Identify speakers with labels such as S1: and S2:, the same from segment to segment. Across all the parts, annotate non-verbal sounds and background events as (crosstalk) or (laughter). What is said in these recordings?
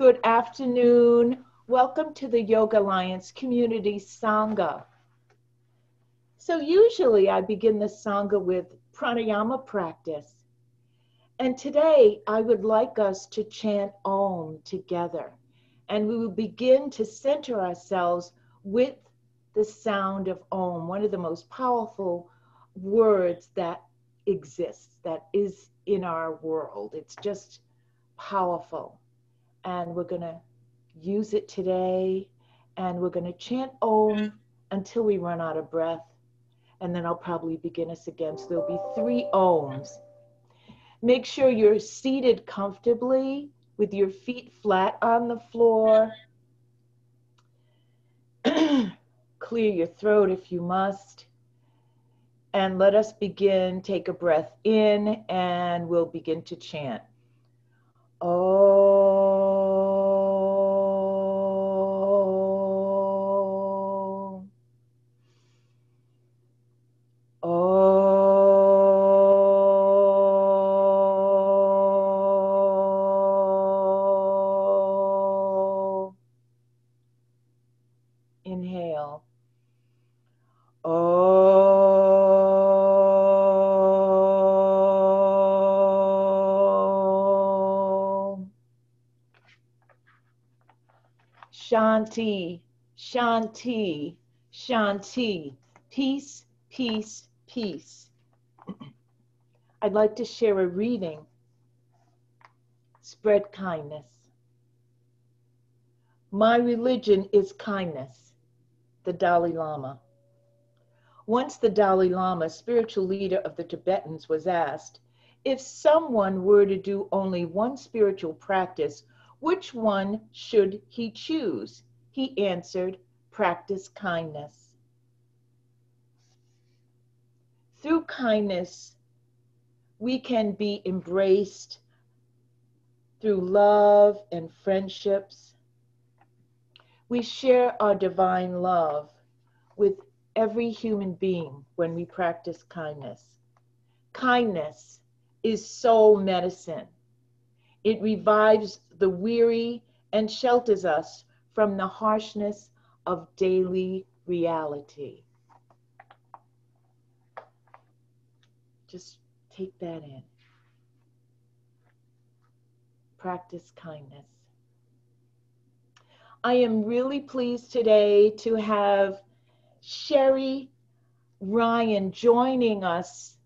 S1: Good afternoon. Welcome to the Yoga Alliance Community Sangha. So, usually I begin the Sangha with pranayama practice. And today I would like us to chant Om together. And we will begin to center ourselves with the sound of Om, one of the most powerful words that exists, that is in our world. It's just powerful. And we're going to use it today. And we're going to chant Om until we run out of breath. And then I'll probably begin us again. So there'll be three Oms. Make sure you're seated comfortably with your feet flat on the floor. (clears throat) Clear your throat if you must. And let us begin. Take a breath in, and we'll begin to chant. Om. Shanti, Shanti, Shanti. Peace, peace, peace. I'd like to share a reading. Spread kindness. My religion is kindness. The Dalai Lama. Once the Dalai Lama, spiritual leader of the Tibetans, was asked if someone were to do only one spiritual practice, which one should he choose? He answered, practice kindness. Through kindness, we can be embraced through love and friendships. We share our divine love with every human being when we practice kindness. Kindness is soul medicine. It revives the weary and shelters us from the harshness of daily reality. Just take that in. Practice kindness. I am really pleased today to have Sherry Ryan joining us.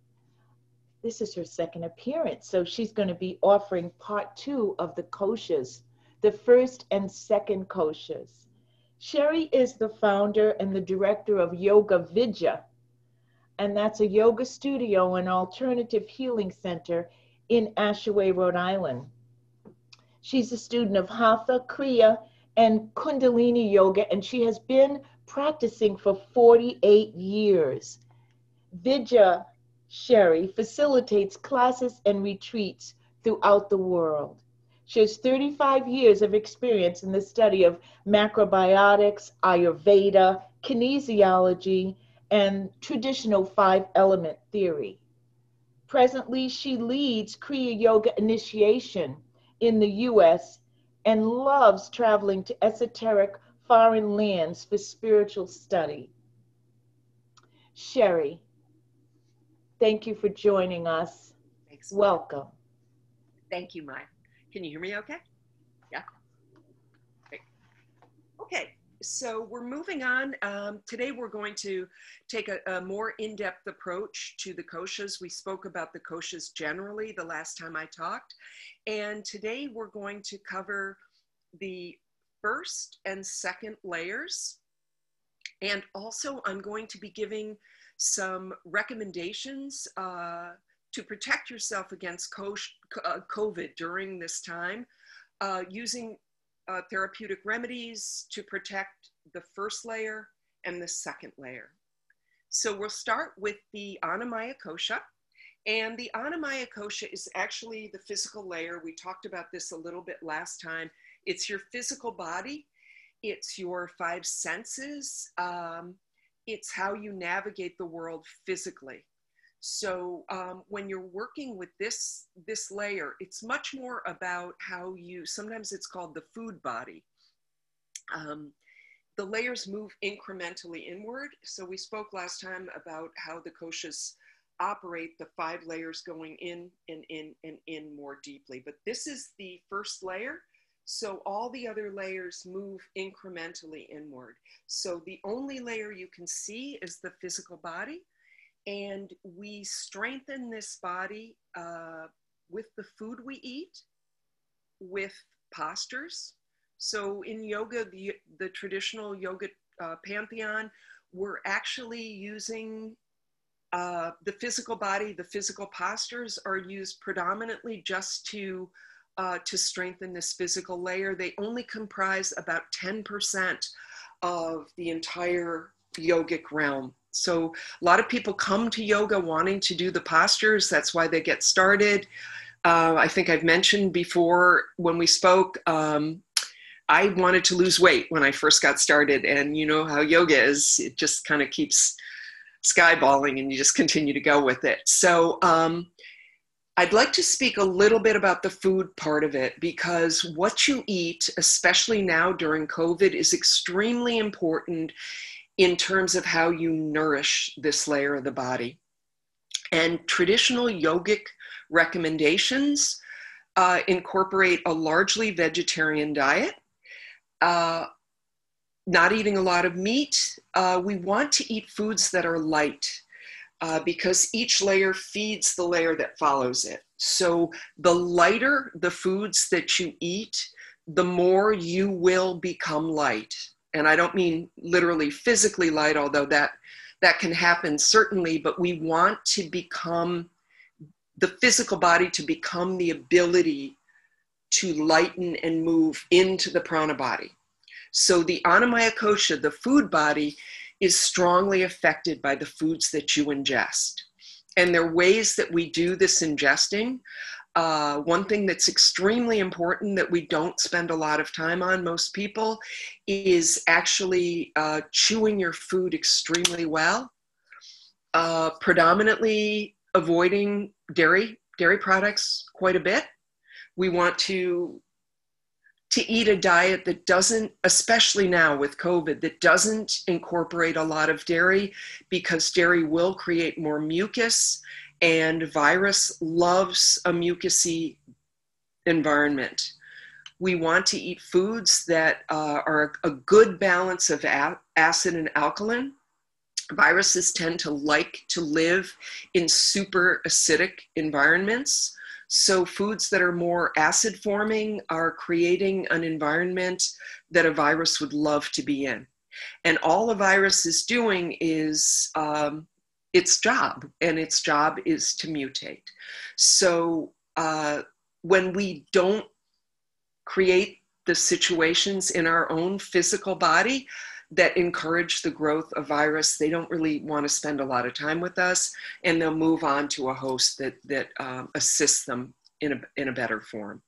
S1: This is her second appearance, so she's going to be offering part two of the koshas, the first and second koshas. Sherry is the founder and the director of Yoga Vidya, and that's a yoga studio and alternative healing center in Ashaway, Rhode Island. She's a student of Hatha, Kriya, and Kundalini Yoga, and she has been practicing for 48 years. Vidya Sherry facilitates classes and retreats throughout the world. She has 35 years of experience in the study of macrobiotics, Ayurveda, kinesiology, and traditional five element theory. Presently, she leads Kriya Yoga initiation in the US and loves traveling to esoteric foreign lands for spiritual study. Sherry, thank you for joining us.
S2: Thanks.
S1: Welcome.
S2: Thank you, Maya. Can you hear me okay? Yeah. Great. Okay, so we're moving on. Um, today we're going to take a, a more in-depth approach to the koshas. We spoke about the koshas generally the last time I talked. And today we're going to cover the first and second layers. And also I'm going to be giving some recommendations uh, to protect yourself against uh, COVID during this time, uh, using uh, therapeutic remedies to protect the first layer and the second layer. So we'll start with the Annamaya Kosha. And the Annamaya Kosha is actually the physical layer. We talked about this a little bit last time. It's your physical body, it's your five senses, um, it's how you navigate the world physically. So um, when you're working with this, this layer, it's much more about how you, sometimes it's called the food body. Um, the layers move incrementally inward. So we spoke last time about how the koshas operate the five layers going in and in and in more deeply. But this is the first layer. So all the other layers move incrementally inward. So the only layer you can see is the physical body. And we strengthen this body uh, with the food we eat, with postures. So in yoga, the, the traditional yoga uh, pantheon, we're actually using uh, the physical body, the physical postures are used predominantly just to uh, to strengthen this physical layer. They only comprise about 10% of the entire yogic realm. So a lot of people come to yoga wanting to do the postures. That's why they get started. Uh, I think I've mentioned before when we spoke, um, I wanted to lose weight when I first got started. And you know how yoga is, it just kind of keeps skyballing and you just continue to go with it. So um, I'd like to speak a little bit about the food part of it because what you eat, especially now during COVID, is extremely important in terms of how you nourish this layer of the body. And traditional yogic recommendations uh, incorporate a largely vegetarian diet. Uh, not eating a lot of meat, uh, we want to eat foods that are light uh, because each layer feeds the layer that follows it. So the lighter the foods that you eat, the more you will become light. And I don't mean literally physically light, although that that can happen certainly, but we want to become the physical body to become the ability to lighten and move into the prana body. So the annamaya kosha, the food body, is strongly affected by the foods that you ingest. And there are ways that we do this ingesting. Uh, one thing that's extremely important that we don't spend a lot of time on, most people, is actually uh, chewing your food extremely well. Uh, predominantly avoiding dairy, dairy products quite a bit. We want to to eat a diet that doesn't, especially now with COVID, that doesn't incorporate a lot of dairy because dairy will create more mucus and virus loves a mucousy environment. We want to eat foods that uh, are a good balance of acid and alkaline. Viruses tend to like to live in super acidic environments. So, foods that are more acid forming are creating an environment that a virus would love to be in. And all a virus is doing is um, its job, and its job is to mutate. So, uh, when we don't create the situations in our own physical body that encourage the growth of virus. They don't really want to spend a lot of time with us, and they'll move on to a host that that um, assists them in a in a better form.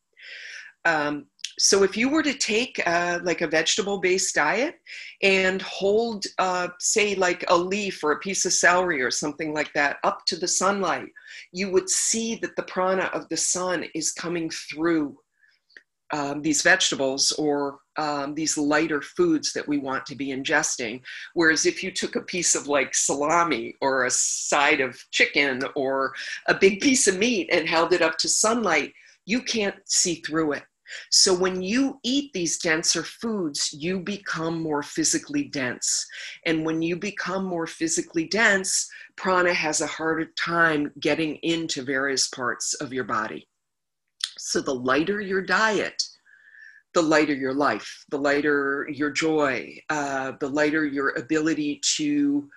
S2: Um, so if you were to take uh, like a vegetable based diet and hold uh, say like a leaf or a piece of celery or something like that up to the sunlight you would see that the prana of the sun is coming through um, these vegetables or um, these lighter foods that we want to be ingesting. Whereas if you took a piece of like salami or a side of chicken or a big piece of meat and held it up to sunlight, you can't see through it. So when you eat these denser foods, you become more physically dense. And when you become more physically dense, prana has a harder time getting into various parts of your body. So the lighter your diet, the lighter your life, the lighter your joy, uh, the lighter your ability to,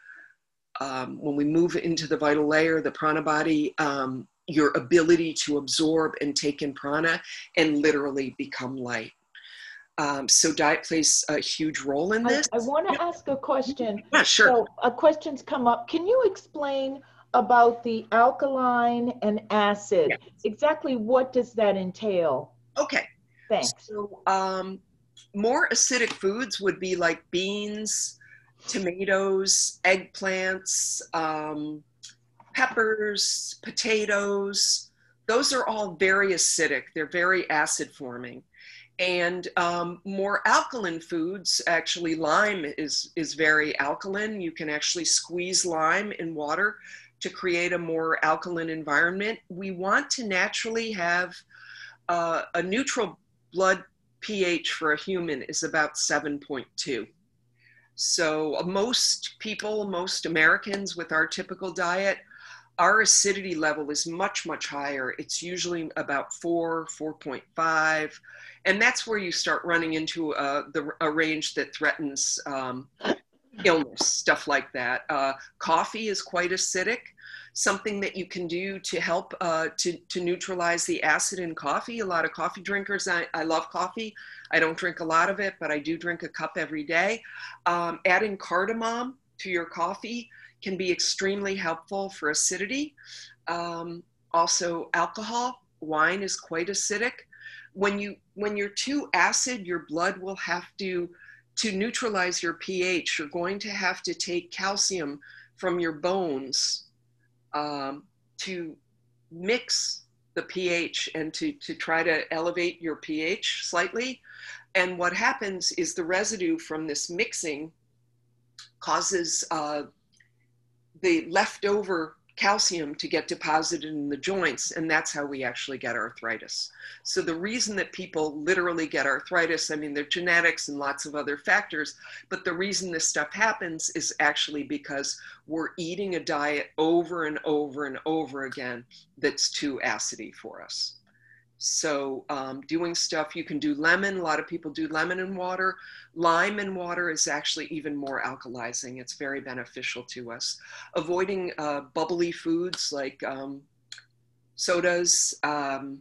S2: um, when we move into the vital layer, the prana body, um, your ability to absorb and take in prana and literally become light. Um, so diet plays a huge role in this.
S1: I, I want to ask a question.
S2: Yeah, sure.
S1: So a question's come up. Can you explain about the alkaline and acid?
S2: Yes.
S1: Exactly what does that entail?
S2: Okay.
S1: Thanks.
S2: So, um, more acidic foods would be like beans, tomatoes, eggplants, um, peppers, potatoes, those are all very acidic. They're very acid forming. And um, more alkaline foods, actually lime is, is very alkaline. You can actually squeeze lime in water to create a more alkaline environment. We want to naturally have uh, a neutral blood pH for a human is about 7.2. So uh, most people, most Americans with our typical diet, our acidity level is much, much higher. It's usually about four, 4.5. And that's where you start running into uh, the, a range that threatens um, illness, stuff like that. Uh, coffee is quite acidic something that you can do to help uh, to, to neutralize the acid in coffee. A lot of coffee drinkers, I, I love coffee. I don't drink a lot of it, but I do drink a cup every day. Um, adding cardamom to your coffee can be extremely helpful for acidity. Um, also, alcohol, wine is quite acidic. When you when you're too acid, your blood will have to to neutralize your pH. You're going to have to take calcium from your bones um, to mix the pH and to, to try to elevate your pH slightly. And what happens is the residue from this mixing causes uh, the leftover calcium to get deposited in the joints, and that's how we actually get arthritis. So, the reason that people literally get arthritis, I mean, there's genetics and lots of other factors, but the reason this stuff happens is actually because we're eating a diet over and over and over again that's too acidy for us. So um, doing stuff, you can do lemon. A lot of people do lemon and water. Lime and water is actually even more alkalizing. It's very beneficial to us. Avoiding uh, bubbly foods like um, sodas, um,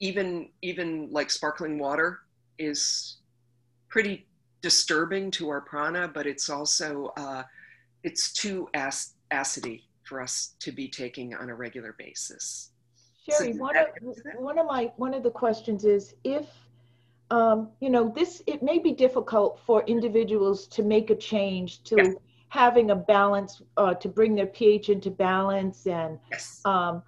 S2: even even like sparkling water is pretty disturbing to our prana, but it's also uh, it's too ac- acidy for us to be taking on a regular basis.
S1: Sherry, one of, one of my, one of the questions is if, um, you know, this, it may be difficult for individuals to make a change to
S2: Yes.
S1: having a balance, uh, to bring their pH into balance and,
S2: Yes.
S1: um,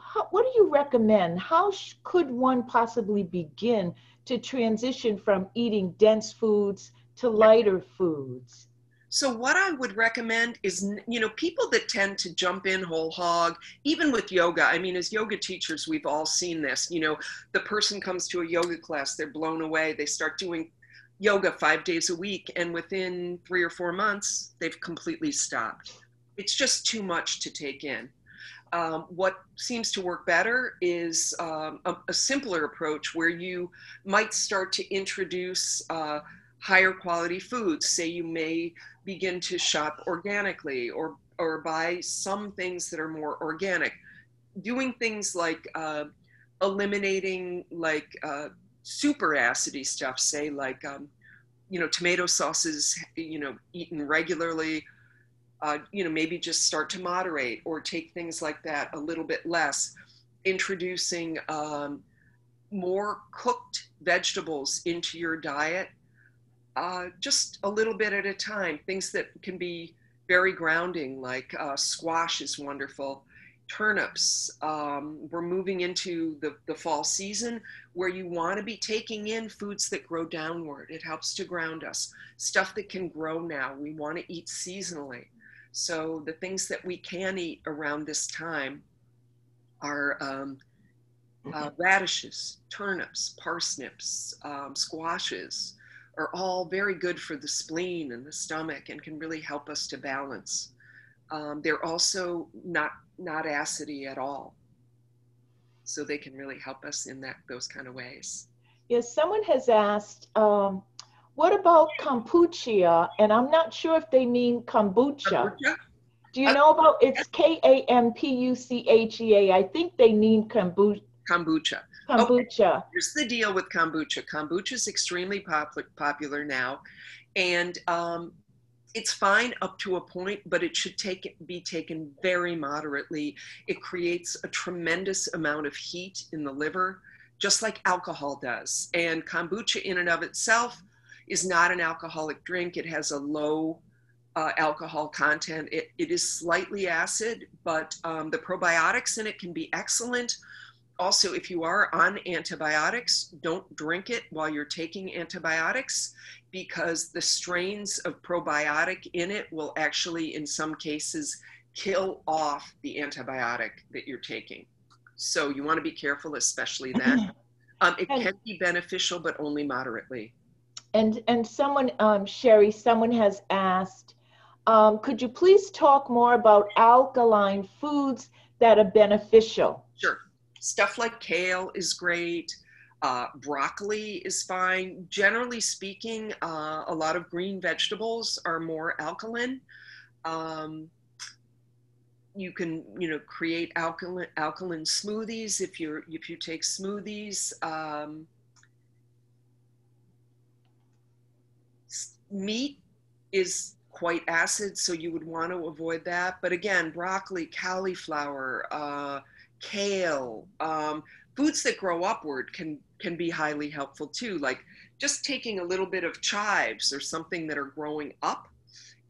S1: how, what do you recommend? How sh- could one possibly begin to transition from eating dense foods to lighter foods?
S2: So what I would recommend is, you know, people that tend to jump in whole hog, even with yoga. I mean, as yoga teachers, we've all seen this. You know, the person comes to a yoga class, they're blown away. They start doing yoga five days a week, and within three or four months, they've completely stopped. It's just too much to take in. Um, what seems to work better is um, a, a, simpler approach where you might start to introduce uh, higher quality foods. Say you may begin to shop organically or or buy some things that are more organic doing things like uh, eliminating like uh, super acidy stuff say like um, you know tomato sauces you know eaten regularly uh, you know maybe just start to moderate or take things like that a little bit less introducing um, more cooked vegetables into your diet uh, just a little bit at a time. Things that can be very grounding, like uh, squash is wonderful. Turnips. Um, we're moving into the, the fall season where you want to be taking in foods that grow downward. It helps to ground us. Stuff that can grow now. We want to eat seasonally. So the things that we can eat around this time are um, uh, radishes, turnips, parsnips, um, squashes, are all very good for the spleen and the stomach and can really help us to balance. Um, they're also not not acidy at all, so they can really help us in that those kind of ways.
S1: Yes, someone has asked, um, what about kombucha? And I'm not sure if they mean kombucha. kombucha? Do you uh, know about it's K A M P U C H E A? I think they mean kombucha.
S2: Kombucha.
S1: Kombucha.
S2: Okay. Here's the deal with kombucha. Kombucha is extremely pop- popular now, and um, it's fine up to a point, but it should take be taken very moderately. It creates a tremendous amount of heat in the liver, just like alcohol does. And kombucha, in and of itself, is not an alcoholic drink. It has a low uh, alcohol content. It, it is slightly acid, but um, the probiotics in it can be excellent. Also, if you are on antibiotics, don't drink it while you're taking antibiotics because the strains of probiotic in it will actually, in some cases, kill off the antibiotic that you're taking. So you want to be careful, especially (clears throat) then. Um, it can be beneficial, but only moderately.
S1: And and someone, um, Sherry, someone has asked, um, could you please talk more about alkaline foods that are beneficial?
S2: Sure. Stuff like kale is great. Uh, broccoli is fine. Generally speaking, uh, a lot of green vegetables are more alkaline. Um, you can, you know, create alkaline alkaline smoothies if you're if you take smoothies. Um, meat is quite acid, so you would want to avoid that. But again, broccoli, cauliflower, uh, kale, um, foods that grow upward can can be highly helpful too. Like just taking a little bit of chives or something that are growing up,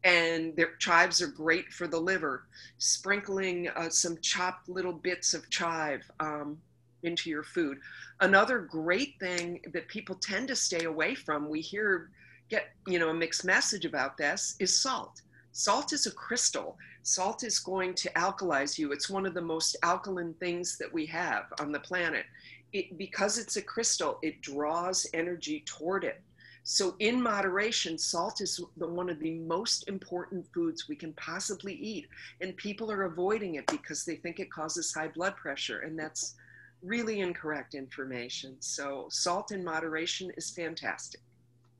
S2: and their chives are great for the liver. Sprinkling uh, some chopped little bits of chive um, into your food. Another great thing that people tend to stay away from. We hear get you know a mixed message about this is salt salt is a crystal salt is going to alkalize you. It's one of the most alkaline things that we have on the planet. It, because it's a crystal it draws energy toward it. So in moderation salt is the, one of the most important foods we can possibly eat. And people are avoiding it because they think it causes high blood pressure. And that's really incorrect information. So salt in moderation is fantastic.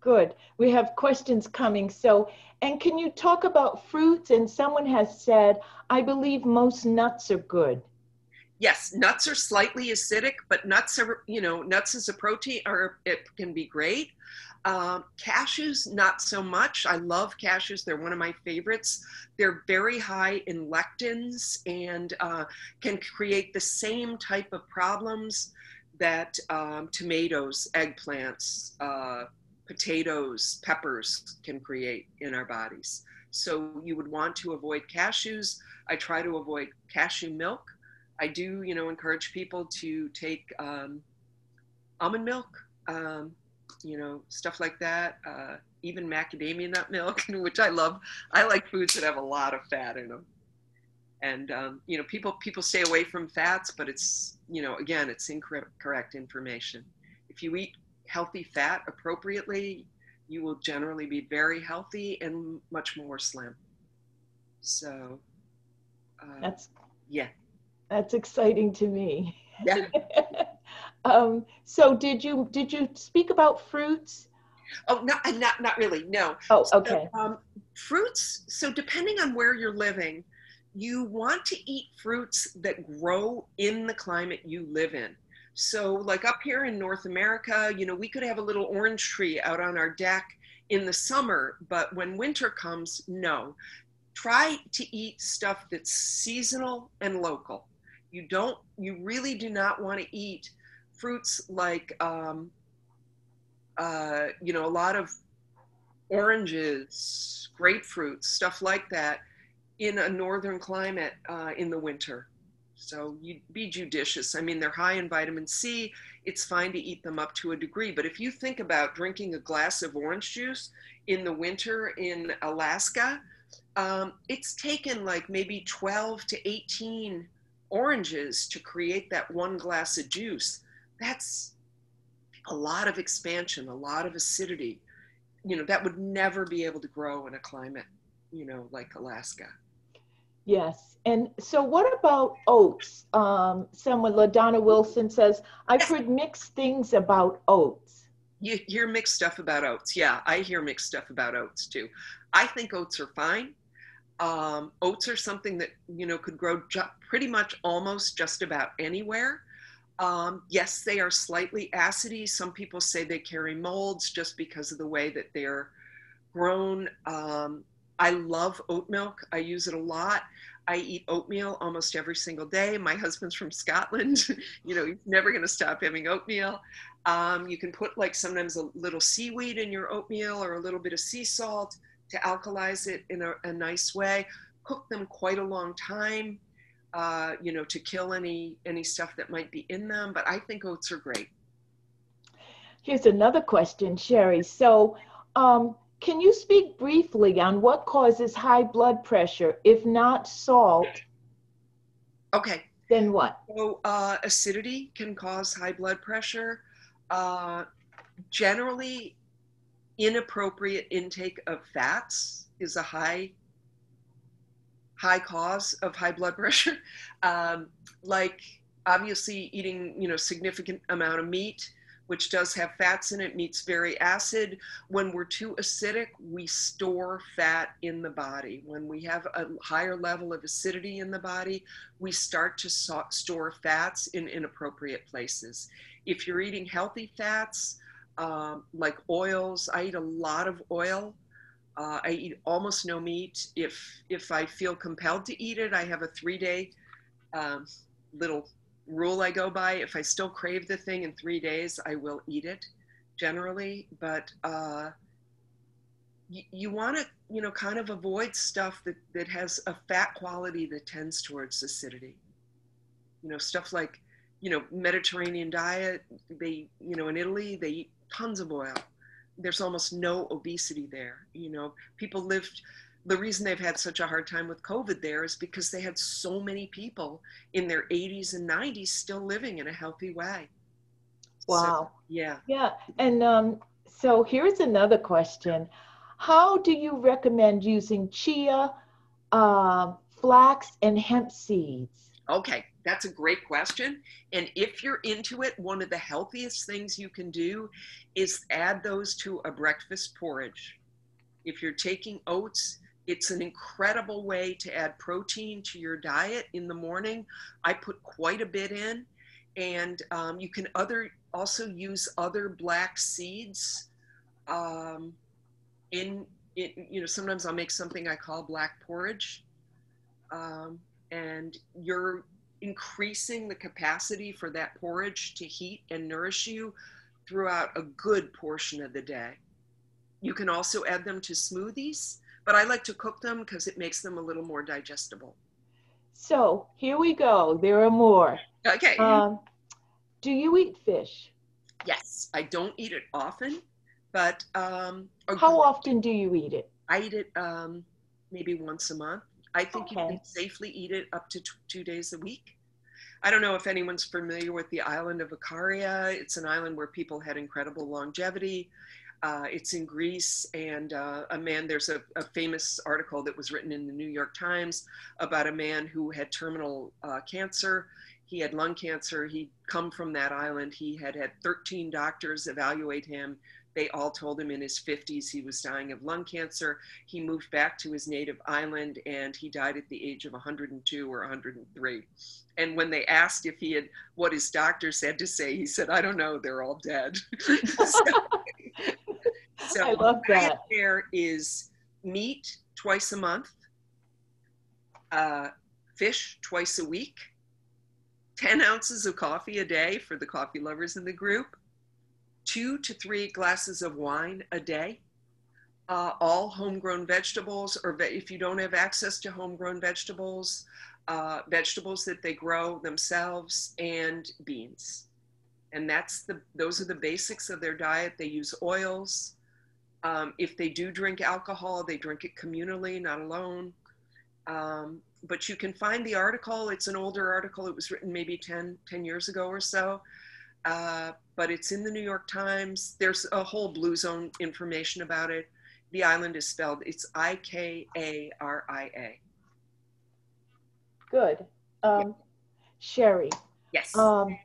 S1: Good. We have questions coming. So, and can you talk about fruits? And someone has said, I believe most nuts are good.
S2: Yes, nuts are slightly acidic, but nuts are, you know, nuts as a protein or it can be great. Um, cashews, not so much. I love cashews. They're one of my favorites. They're very high in lectins and uh, can create the same type of problems that um, tomatoes, eggplants, uh, potatoes, peppers can create in our bodies. So you would want to avoid cashews. I try to avoid cashew milk. I do, you know, encourage people to take um, almond milk, um, you know, stuff like that. Uh, even macadamia nut milk, (laughs) which I love. I like foods that have a lot of fat in them. And um, you know, people people stay away from fats, but it's you know, again, it's incorrect information. If you eat healthy fat appropriately, you will generally be very healthy and much more slim. So,
S1: uh, that's
S2: yeah,
S1: that's exciting to me.
S2: Yeah. (laughs)
S1: um, so, did you did you speak about fruits?
S2: Oh, not not not really. No.
S1: Oh, okay.
S2: So, um, fruits. So, depending on where you're living, you want to eat fruits that grow in the climate you live in. So, like up here in North America, you know, we could have a little orange tree out on our deck in the summer, but when winter comes, no. Try to eat stuff that's seasonal and local. You don't, you really do not want to eat fruits like, um, uh, you know, a lot of oranges, grapefruits, stuff like that in a northern climate uh, in the winter so you be judicious. I mean, they're high in vitamin C. It's fine to eat them up to a degree. But if you think about drinking a glass of orange juice in the winter in Alaska, um, it's taken like maybe 12 to 18 oranges to create that one glass of juice. That's a lot of expansion, a lot of acidity. You know, that would never be able to grow in a climate, you know, like Alaska.
S1: Yes. And so what about oats? Um, someone, LaDonna Wilson says, I've heard mixed things about oats.
S2: You hear mixed stuff about oats. Yeah, I hear mixed stuff about oats too. I think oats are fine. Um, oats are something that, you know, could grow ju- pretty much almost just about anywhere. Um, yes, they are slightly acidy. Some people say they carry molds just because of the way that they're grown. Um, I love oat milk. I use it a lot. I eat oatmeal almost every single day. My husband's from Scotland. (laughs) you know, he's never going to stop having oatmeal. Um, you can put like sometimes a little seaweed in your oatmeal or a little bit of sea salt. to alkalize it in a, a nice way. Cook them quite a long time, uh, you know, to kill any any stuff that might be in them. But I think oats are great.
S1: Here's another question, Sherry. So, um, can you speak briefly on what causes high blood pressure? If not salt,
S2: Okay.
S1: then what?
S2: So uh, acidity can cause high blood pressure. Uh, generally, inappropriate intake of fats is a high high cause of high blood (laughs) pressure. Um, like obviously eating you know significant amount of meat which does have fats in it meat's very acid. When we're too acidic we store fat in the body. When we have a higher level of acidity in the body we start to so- store fats in inappropriate places. If you're eating healthy fats um, like oils i eat a lot of oil. Uh, i eat almost no meat. If if i feel compelled to eat it i have a three day um, little rule I go by. If I still crave the thing in three days, I will eat it generally. But uh, you, you want to, you know, kind of avoid stuff that, that has a fat quality that tends towards acidity. You know, stuff like, you know, Mediterranean diet, they, you know, in Italy, they eat tons of oil. There's almost no obesity there. You know, people live the reason they've had such a hard time with COVID there is because they had so many people in their 80s and 90s still living in a healthy way.
S1: Wow.
S2: So, yeah.
S1: Yeah. And um, so here's another question How do you recommend using chia, uh, flax, and hemp seeds?
S2: Okay, that's a great question. And if you're into it, one of the healthiest things you can do is add those to a breakfast porridge. If you're taking oats, it's an incredible way to add protein to your diet in the morning. I put quite a bit in, and um, you can other also use other black seeds. Um, in you know, sometimes I'll make something I call black porridge, um, and you're increasing the capacity for that porridge to heat and nourish you throughout a good portion of the day. You can also add them to smoothies but I like to cook them because it makes them a little more digestible.
S1: So here we go. There are more.
S2: Okay.
S1: Um, do you eat fish?
S2: yes, I don't eat it often, but um,
S1: How often do you eat it?
S2: I eat it um, maybe once a month. I think you can safely eat it up to two days a week. I don't know if anyone's familiar with the island of Ikaria. It's an island where people had incredible longevity. Uh, it's in Greece, and uh, a man, there's a, a famous article that was written in the New York Times about a man who had terminal uh, cancer. He had lung cancer. He'd come from that island. He had had 13 doctors evaluate him. They all told him in his 50s he was dying of lung cancer. He moved back to his native island and he died at the age of 102 or 103. And when they asked if he had what his doctors had to say, he said, I don't know, they're all dead. (laughs) so, so
S1: I love
S2: diet
S1: that.
S2: there is meat twice a month, uh, fish twice a week, 10 ounces of coffee a day for the coffee lovers in the group, two to three glasses of wine a day, uh, all homegrown vegetables, or ve- if you don't have access to homegrown vegetables, uh, vegetables that they grow themselves, and beans. And that's the those are the basics of their diet. They use oils. Um, if they do drink alcohol, they drink it communally, not alone. Um, but you can find the article. It's an older article. It was written maybe 10, 10 years ago or so. Uh, but it's in the New York Times. There's a whole Blue Zone information about it. The island is spelled, it's I K A R I A.
S1: Good. Um, Sherry,
S2: Yes.
S1: um,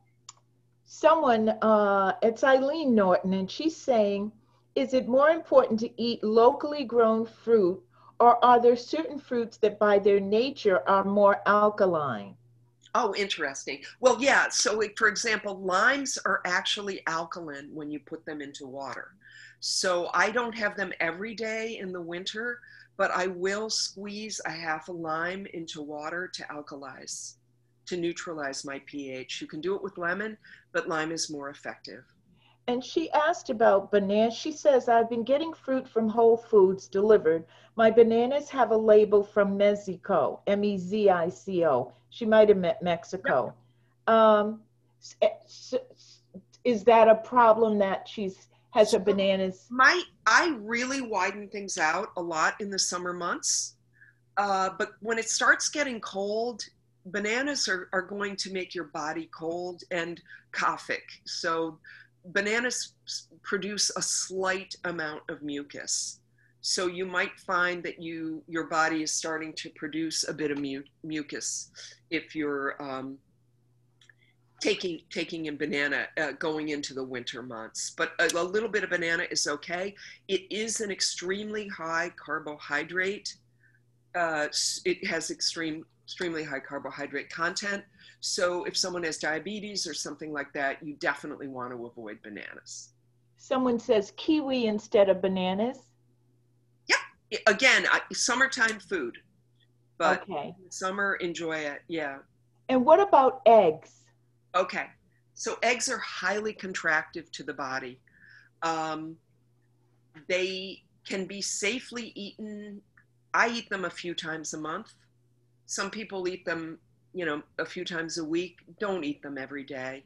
S1: someone, uh, it's Eileen Norton, and she's saying, is it more important to eat locally grown fruit, or are there certain fruits that by their nature are more alkaline?
S2: Oh, interesting. Well, yeah. So, for example, limes are actually alkaline when you put them into water. So, I don't have them every day in the winter, but I will squeeze a half a lime into water to alkalize, to neutralize my pH. You can do it with lemon, but lime is more effective.
S1: And she asked about bananas. She says, I've been getting fruit from Whole Foods delivered. My bananas have a label from Mexico, M E Z I C O. She might have meant Mexico. Um, s- is that a problem that she's has her bananas?
S2: My, I really widen things out a lot in the summer months. Uh, but when it starts getting cold, bananas are, are going to make your body cold and coughic. So bananas produce a slight amount of mucus. So you might find that you your body is starting to produce a bit of mu- mucus if you're um, taking taking in banana uh, going into the winter months. But a, a little bit of banana is okay. It is an extremely high carbohydrate. Uh, it has extreme extremely high carbohydrate content. So if someone has diabetes or something like that, you definitely want to avoid bananas.
S1: Someone says kiwi instead of bananas.
S2: Yeah, Again, I, summertime food, but
S1: okay.
S2: summer enjoy it. Yeah.
S1: And what about eggs?
S2: Okay. So eggs are highly contractive to the body. Um, they can be safely eaten. I eat them a few times a month. Some people eat them, you know, a few times a week. Don't eat them every day.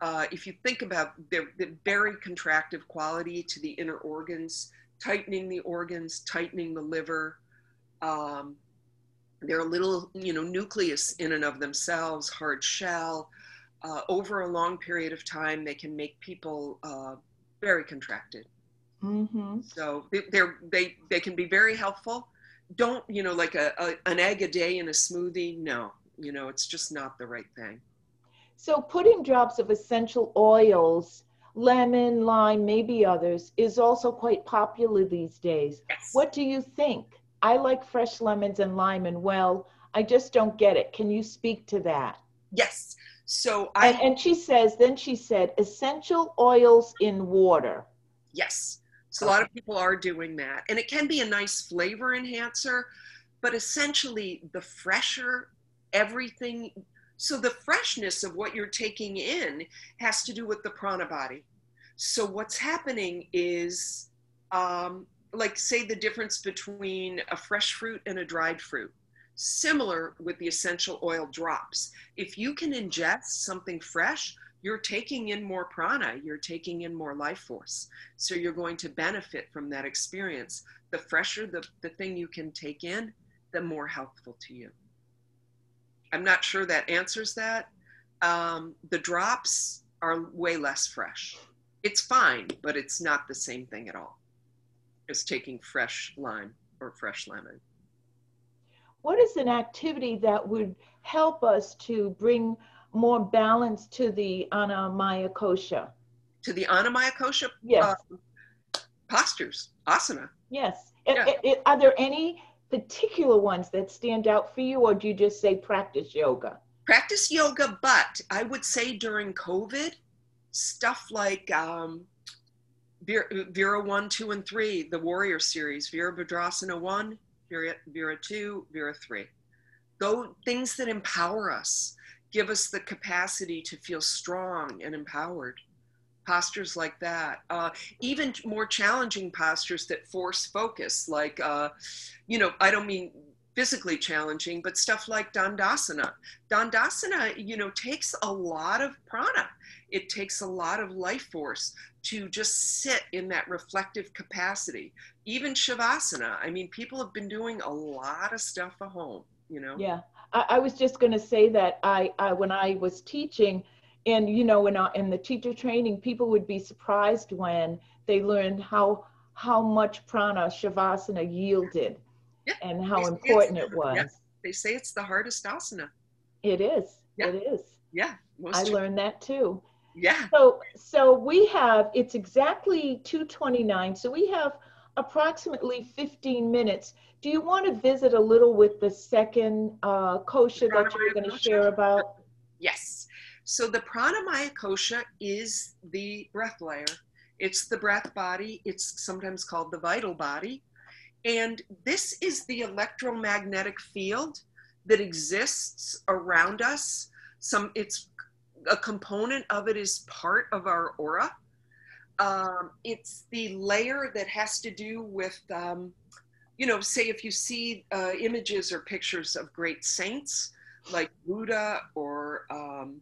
S2: Uh, if you think about their, the very contractive quality to the inner organs, tightening the organs, tightening the liver, um, they're a little, you know, nucleus in and of themselves, hard shell uh, over a long period of time, they can make people uh, very contracted.
S1: Mm-hmm.
S2: So they, they're they they can be very helpful. Don't you know like a, a an egg a day in a smoothie? No, you know it's just not the right thing.
S1: So putting drops of essential oils, lemon, lime, maybe others, is also quite popular these days.
S2: Yes.
S1: What do you think? I like fresh lemons and lime, and well, I just don't get it. Can you speak to that?
S2: Yes. So
S1: And,
S2: I
S1: and she says, then she said, essential oils in water.
S2: yes. So a lot of people are doing that, and it can be a nice flavor enhancer, but essentially the fresher everything. So the freshness of what you're taking in has to do with the prana body. So what's happening is, um, like, say the difference between a fresh fruit and a dried fruit. Similar with the essential oil drops. If you can ingest something fresh, you're taking in more prana, you're taking in more life force. So you're going to benefit from that experience. The fresher the, the thing you can take in, the more helpful to you. I'm not sure that answers that. Um, the drops are way less fresh. It's fine, but it's not the same thing at all as taking fresh lime or fresh lemon.
S1: What is an activity that would help us to bring more balance to the Annamaya Kosha?
S2: To the Annamaya Kosha
S1: Yes,
S2: uh, postures, asana.
S1: yes.
S2: Yeah.
S1: I- I- are there any particular ones that stand out for you, or do you just say practice yoga?
S2: practice yoga, but I would say during COVID, stuff like um, Vera, Vera 1, 2, and 3, the Warrior Series, Virabhadrasana 1, Vera, Vera 2, Vera 3. Go things that empower us, give us the capacity to feel strong and empowered. Postures like that, uh, even more challenging postures that force focus, like, uh, you know, I don't mean physically challenging, but stuff like Dandasana. Dandasana, you know, takes a lot of prana. It takes a lot of life force to just sit in that reflective capacity. Even Shavasana. I mean, people have been doing a lot of stuff at home, you know?
S1: Yeah, I, I was just going to say that I, I when I was teaching, and you know, in our, in the teacher training, people would be surprised when they learned how how much prana shavasana yielded,
S2: Yeah,
S1: and how important it was.
S2: yeah. They say it's the hardest asana.
S1: It is.
S2: Yeah.
S1: It is.
S2: Yeah, most
S1: I learned that too.
S2: yeah.
S1: So so we have it's exactly 229. So we have approximately 15 minutes. Do you want to visit a little with the second uh, kosha that you were going to share about?
S2: Yes. So the pranamaya kosha is the breath layer. It's the breath body. It's sometimes called the vital body. And this is the electromagnetic field that exists around us. Some it's a component of it is part of our aura. um, it's the layer that has to do with, um, you know, say if you see uh, images or pictures of great saints like Buddha or um,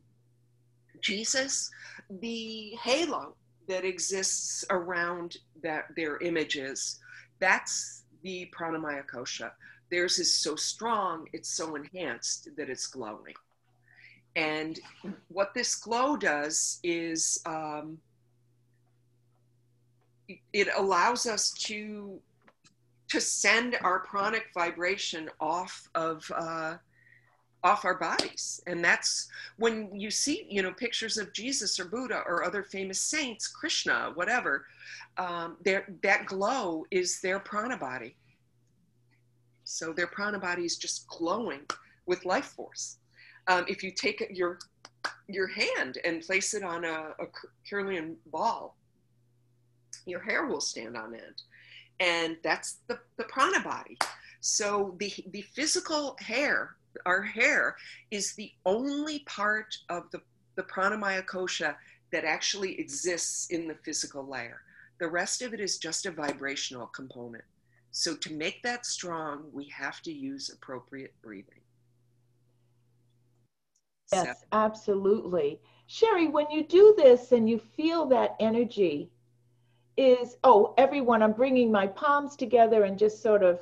S2: Jesus, the halo that exists around that their images, that's the pranamaya kosha. Theirs is so strong, it's so enhanced that it's glowing. And what this glow does is um, it allows us to to send our pranic vibration off of uh, off our bodies. And that's when you see you know pictures of jesus or buddha or other famous saints krishna whatever um, that glow is their prana body. So their prana body is just glowing with life force. Um, if you take your your hand and place it on a, a ball your hair will stand on end. And that's the, the prana body. So the, the physical hair our hair is the only part of the, the pranamaya kosha that actually exists in the physical layer. The rest of it is just a vibrational component. So to make that strong, we have to use appropriate breathing.
S1: Yes, so. absolutely. Sherry, when you do this and you feel that energy is, oh, everyone, I'm bringing my palms together and just sort of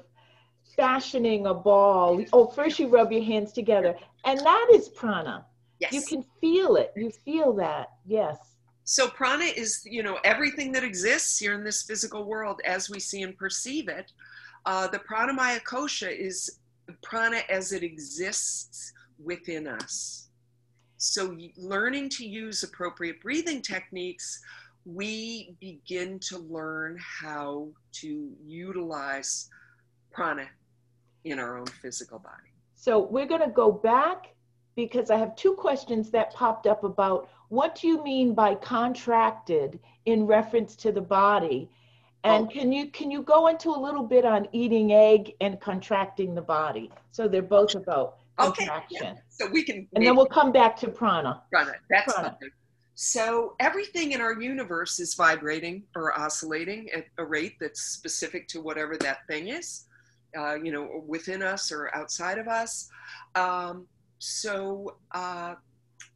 S1: fashioning a ball. Oh, first you rub your hands together, and that is prana. Yes. You can feel it. You feel that. Yes.
S2: So prana is, you know, everything that exists here in this physical world as we see and perceive it. Uh, the pranamaya kosha is prana as it exists within us. So learning to use appropriate breathing techniques, we begin to learn how to utilize prana in our own physical body.
S1: So we're going to go back because I have two questions that popped up about what do you mean by contracted in reference to the body? And oh. can you can you go into a little bit on eating egg and contracting the body? So they're both about contraction. Okay, yeah.
S2: So we can
S1: And then we'll come back to prana.
S2: Prana. That's prana. So everything in our universe is vibrating or oscillating at a rate that's specific to whatever that thing is uh, you know, within us or outside of us. Um, so, uh,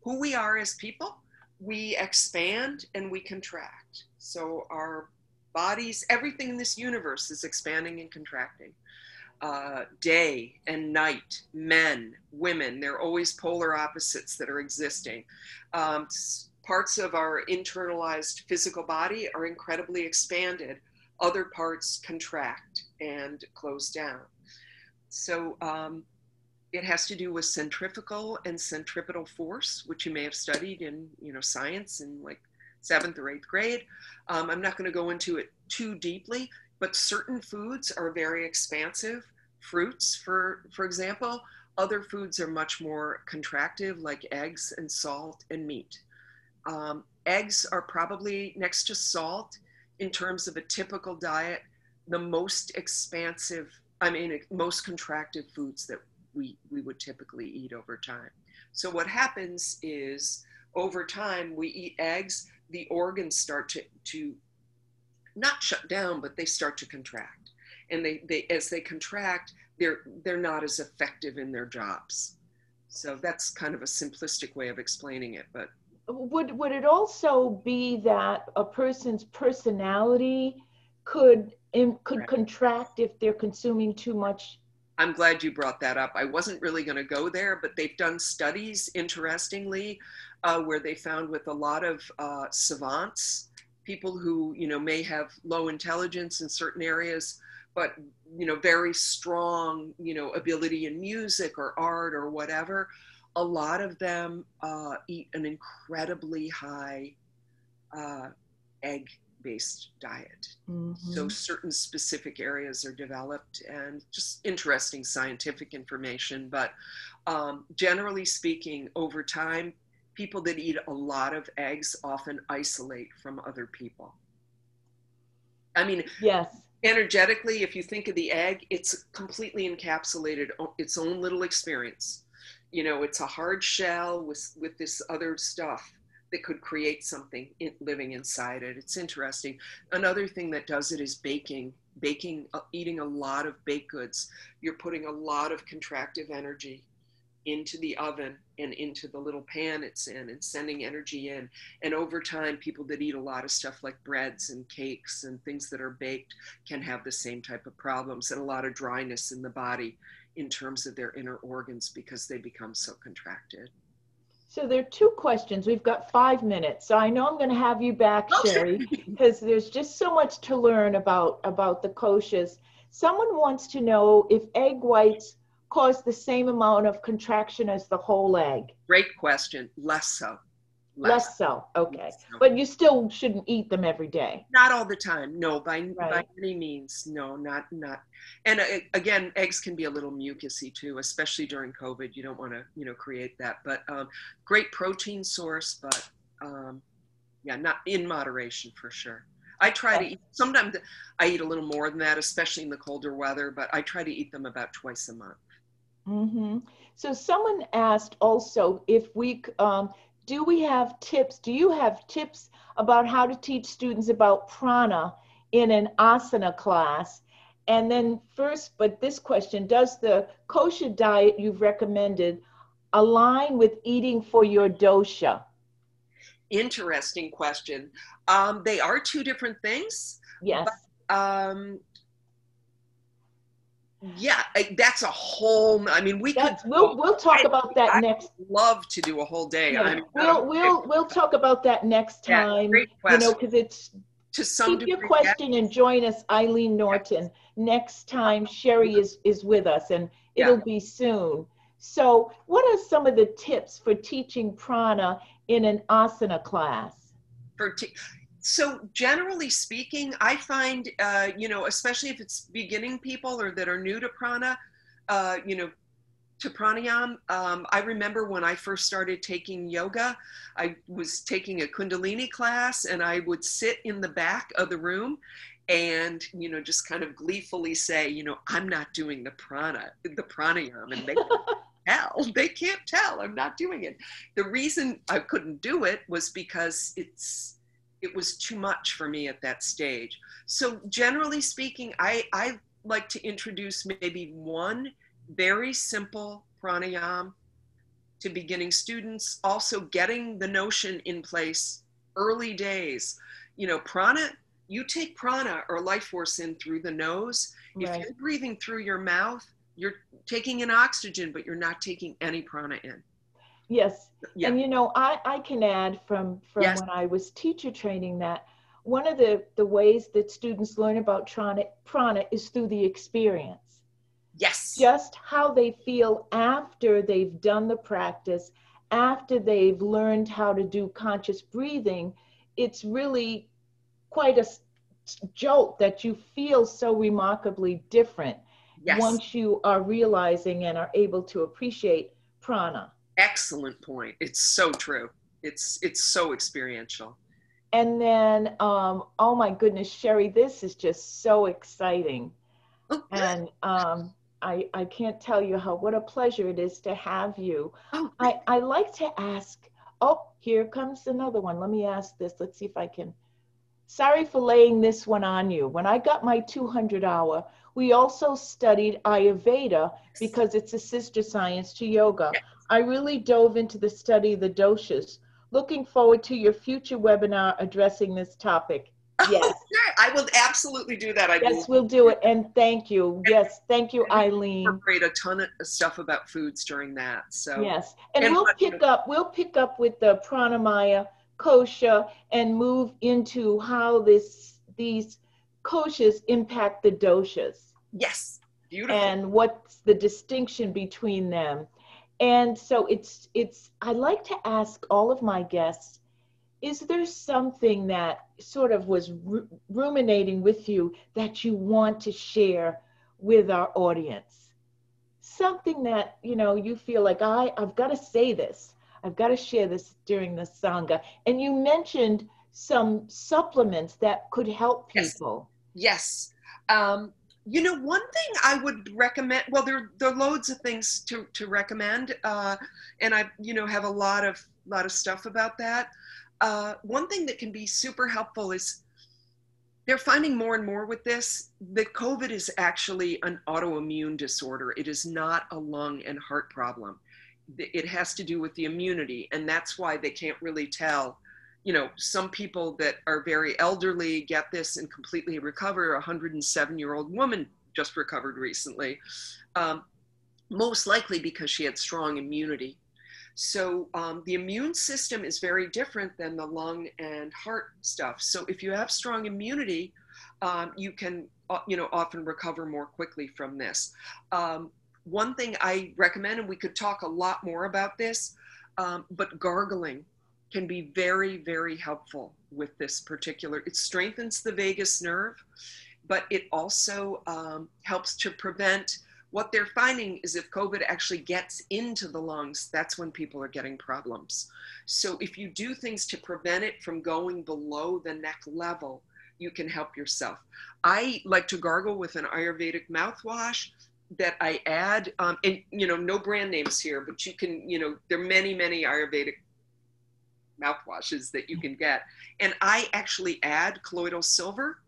S2: who we are as people, we expand and we contract. So, our bodies, everything in this universe is expanding and contracting. Uh, day and night, men, women, they're always polar opposites that are existing. Um, parts of our internalized physical body are incredibly expanded other parts contract and close down. So um, it has to do with centrifugal and centripetal force, which you may have studied in you know science in like seventh or eighth grade. Um, I'm not going to go into it too deeply, but certain foods are very expansive. Fruits, for for example, other foods are much more contractive, like eggs and salt and meat. Um, eggs are probably next to salt in terms of a typical diet, the most expansive, I mean, most contractive foods that we, we would typically eat over time. So what happens is over time, we eat eggs, the organs start to, to not shut down, but they start to contract. And they, they as they contract, they're, they're not as effective in their jobs. So that's kind of a simplistic way of explaining it, but
S1: would would it also be that a person's personality could in, could right. contract if they're consuming too much
S2: i'm glad you brought that up i wasn't really going to go there but they've done studies interestingly uh, where they found with a lot of uh, savants people who you know may have low intelligence in certain areas but you know very strong you know ability in music or art or whatever a lot of them uh, eat an incredibly high uh, egg based diet. Mm-hmm. So certain specific areas are developed and just interesting scientific information. But um, generally speaking, over time, people that eat a lot of eggs often isolate from other people. I mean,
S1: yes.
S2: Energetically, if you think of the egg, it's completely encapsulated its own little experience you know it's a hard shell with with this other stuff that could create something in, living inside it. It's interesting. Another thing that does it is baking. Baking, uh, eating a lot of baked goods. You're putting a lot of contractive energy into the oven and into the little pan it's in and sending energy in. And over time, people that eat a lot of stuff like breads and cakes and things that are baked can have the same type of problems and a lot of dryness in the body in terms of their inner organs because they become so contracted.
S1: So there are two questions. We've got five minutes. So I know I'm going to have you back, oh,
S2: Okay.
S1: Sherry, because there's just so much to learn about about the koshas. Someone wants to know if egg whites cause the same amount of contraction as the whole egg.
S2: Great question. Less so.
S1: Less so. Okay.
S2: Less so.
S1: But you still shouldn't eat them every day.
S2: not all the time. No, by by any means. No, not not. And uh, again, eggs can be a little mucusy too, especially during COVID. You don't want to you know create that. But um, great protein source, but um, yeah, not in moderation for sure. I try to eat. Sometimes I eat a little more than that, especially in the colder weather. But I try to eat them about twice a month.
S1: hmm So someone asked also if we, um, do we have tips? Do you have tips about how to teach students about prana in an asana class? And then first, but this question, does the kosha diet you've recommended align with eating for your dosha?
S2: Interesting question. Um, they are two different things.
S1: Yes.
S2: Um, yeah, that's a whole. I mean, we could.
S1: we'll, we'll talk
S2: I-
S1: about that
S2: I
S1: next.
S2: love to do a whole day. I
S1: Yeah,
S2: mean,
S1: We'll, we'll, we'll talk about that next
S2: Yeah,
S1: time,
S2: great
S1: you know, because it's
S2: to some
S1: Keep your
S2: degree,
S1: question and join us, Eileen Norton. Next time Sherry is, is with us and it'll be soon. So what are some of the tips for teaching prana in an asana class?
S2: for t- so generally speaking, I find uh, you know, especially if it's beginning people or that are new to prana, uh, you know, to pranayam. Um, I remember when I first started taking yoga, I was taking a Kundalini class, and I would sit in the back of the room. And you know, just kind of gleefully say, you know, I'm not doing the prana, the pranayam, and they (laughs) tell. They can't tell. I'm not doing it. The reason I couldn't do it was because it's it was too much for me at that stage. So generally speaking, I, I like to introduce maybe one very simple pranayam to beginning students, also getting the notion in place early days. You know, prana, you take prana or life force in through the nose. If you're breathing through your mouth, you're taking in oxygen, but you're not taking any prana in.
S1: Yes.
S2: Yeah.
S1: And you know, I, I can add from, from
S2: Yes.
S1: when I was teacher training that one of the, the ways that students learn about prana, prana is through the experience.
S2: Yes.
S1: just how they feel after they've done the practice, after they've learned how to do conscious breathing, it's really quite a jolt that you feel so remarkably different
S2: Yes.
S1: once you are realizing and are able to appreciate prana.
S2: Excellent point. It's so true. It's it's so experiential.
S1: And then, um, oh my goodness, Sherry, this is just so exciting.
S2: Oh.
S1: And um, I, I can't tell you how what a pleasure it is to have you.
S2: oh,
S1: I, I like to ask, oh, here comes another one. Let me ask this. Let's see if I can. Sorry for laying this one on you. When I got my 200 hour, we also studied Ayurveda because it's a sister science to yoga. I really dove into the study of the doshas. Looking forward to your future webinar addressing this topic. (laughs) Yes,
S2: sure. I will absolutely do that. I
S1: yes, we'll do it. And thank you. Yes, thank you, Eileen.
S2: incorporate a ton of stuff about foods during that. So
S1: Yes, and
S2: And
S1: we'll pick up, we'll pick up with the pranamaya kosha and move into how this, these koshas impact the doshas
S2: yes, beautiful.
S1: and what's the distinction between them. And so it's, it's, I like to ask all of my guests, is there something that sort of was ru- ruminating with you that you want to share with our audience? Something that, you know, you feel like, I, I've got to say this. I've got to share this during the Sangha. And you mentioned some supplements that could help
S2: Yes.
S1: people.
S2: Yes. Um, you know, one thing I would recommend. Well, there there are loads of things to to recommend, uh, and I you know have a lot of lot of stuff about that. uh, one thing that can be super helpful is they're finding more and more with this that COVID is actually an autoimmune disorder. It is not a lung and heart problem. It has to do with the immunity, and that's why they can't really tell. You know, some people that are very elderly get this and completely recover. A 107 year old woman just recovered recently, um, most likely because she had strong immunity. So um, the immune system is very different than the lung and heart stuff. So if you have strong immunity, um, you can, uh, you know, often recover more quickly from this. Um, one thing I recommend, and we could talk a lot more about this, um, but gargling can be very, very helpful with this particular. It strengthens the vagus nerve, but it also um, helps to prevent what they're finding is if COVID actually gets into the lungs, that's when people are getting problems. So if you do things to prevent it from going below the neck level, you can help yourself. I like to gargle with an Ayurvedic mouthwash that I add, um, and you know, no brand names here, but you can, you know, there are many, many Ayurvedic mouthwashes that you can get. And I actually add colloidal silver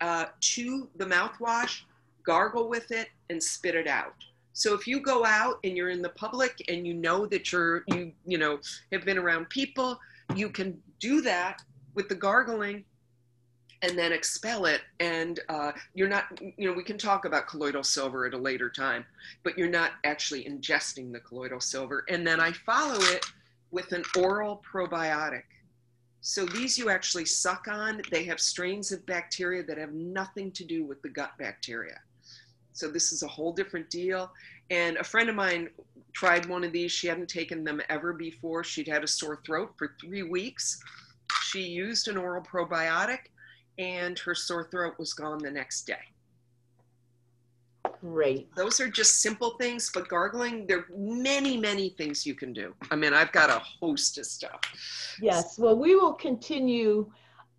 S2: uh, to the mouthwash gargle with it, and spit it out. So if you go out and you're in the public and you know that you're you you know have been around people, you can do that with the gargling and then expel it and uh, you're not you know we can talk about colloidal silver at a later time but you're not actually ingesting the colloidal silver and then i follow it with an oral probiotic so these you actually suck on they have strains of bacteria that have nothing to do with the gut bacteria so this is a whole different deal. And a friend of mine tried one of these. She hadn't taken them ever before. She'd had a sore throat for three weeks. She used an oral probiotic and her sore throat was gone the next day.
S1: Great.
S2: Those are just simple things, but gargling, there are many, many things you can do. I mean, I've got a host of stuff.
S1: Yes, well, we will continue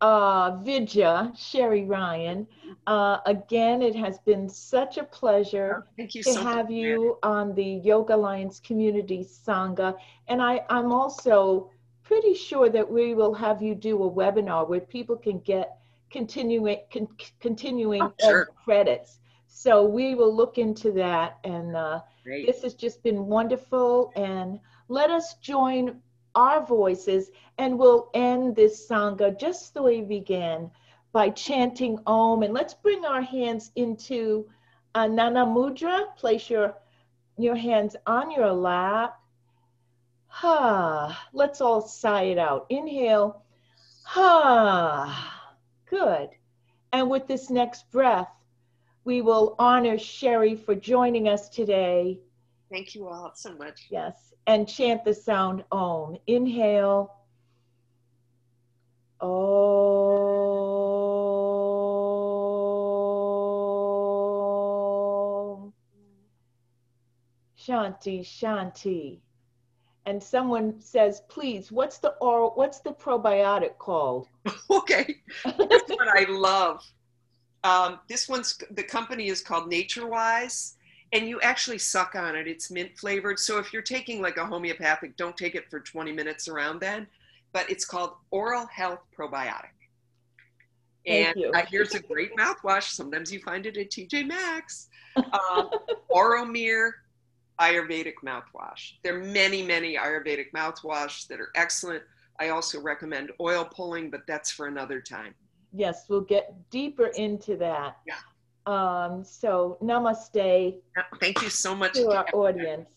S1: uh, Vidya, Sherry Ryan. Uh, again, it has been such a pleasure
S2: oh, to
S1: so have much, you on the Yoga Alliance Community Sangha. And I, I'm also pretty sure that we will have you do a webinar where people can get continuing con, continuing oh, sure. credits. So we will look into that. And uh, this has just been wonderful. And let us join our voices, and we'll end this Sangha just the way we began by chanting Om. And let's bring our hands into Jnana Mudra. Place your, your hands on your lap. Ha. Let's all sigh it out. Inhale. Ha. Good. And with this next breath, we will honor Sherry for joining us today.
S2: Thank you all so much.
S1: Yes and chant the sound Om. Inhale. Om. Shanti, Shanti. And someone says, please, what's the oral, what's the probiotic called? (laughs)
S2: okay, That's what I love. Um, this one's, the company is called NatureWise and you actually suck on it. It's mint flavored. So if you're taking like a homeopathic, don't take it for 20 minutes around then. But it's called Oral Health Probiotic. And uh, here's a great mouthwash. Sometimes you find it at TJ Maxx. Um, (laughs) Auromere Ayurvedic mouthwash. There are many, many Ayurvedic mouthwash that are excellent. I also recommend oil pulling, but that's for another time.
S1: Yes, we'll get deeper into that.
S2: Yeah.
S1: Um, so namaste.
S2: Thank you so much
S1: to our audience.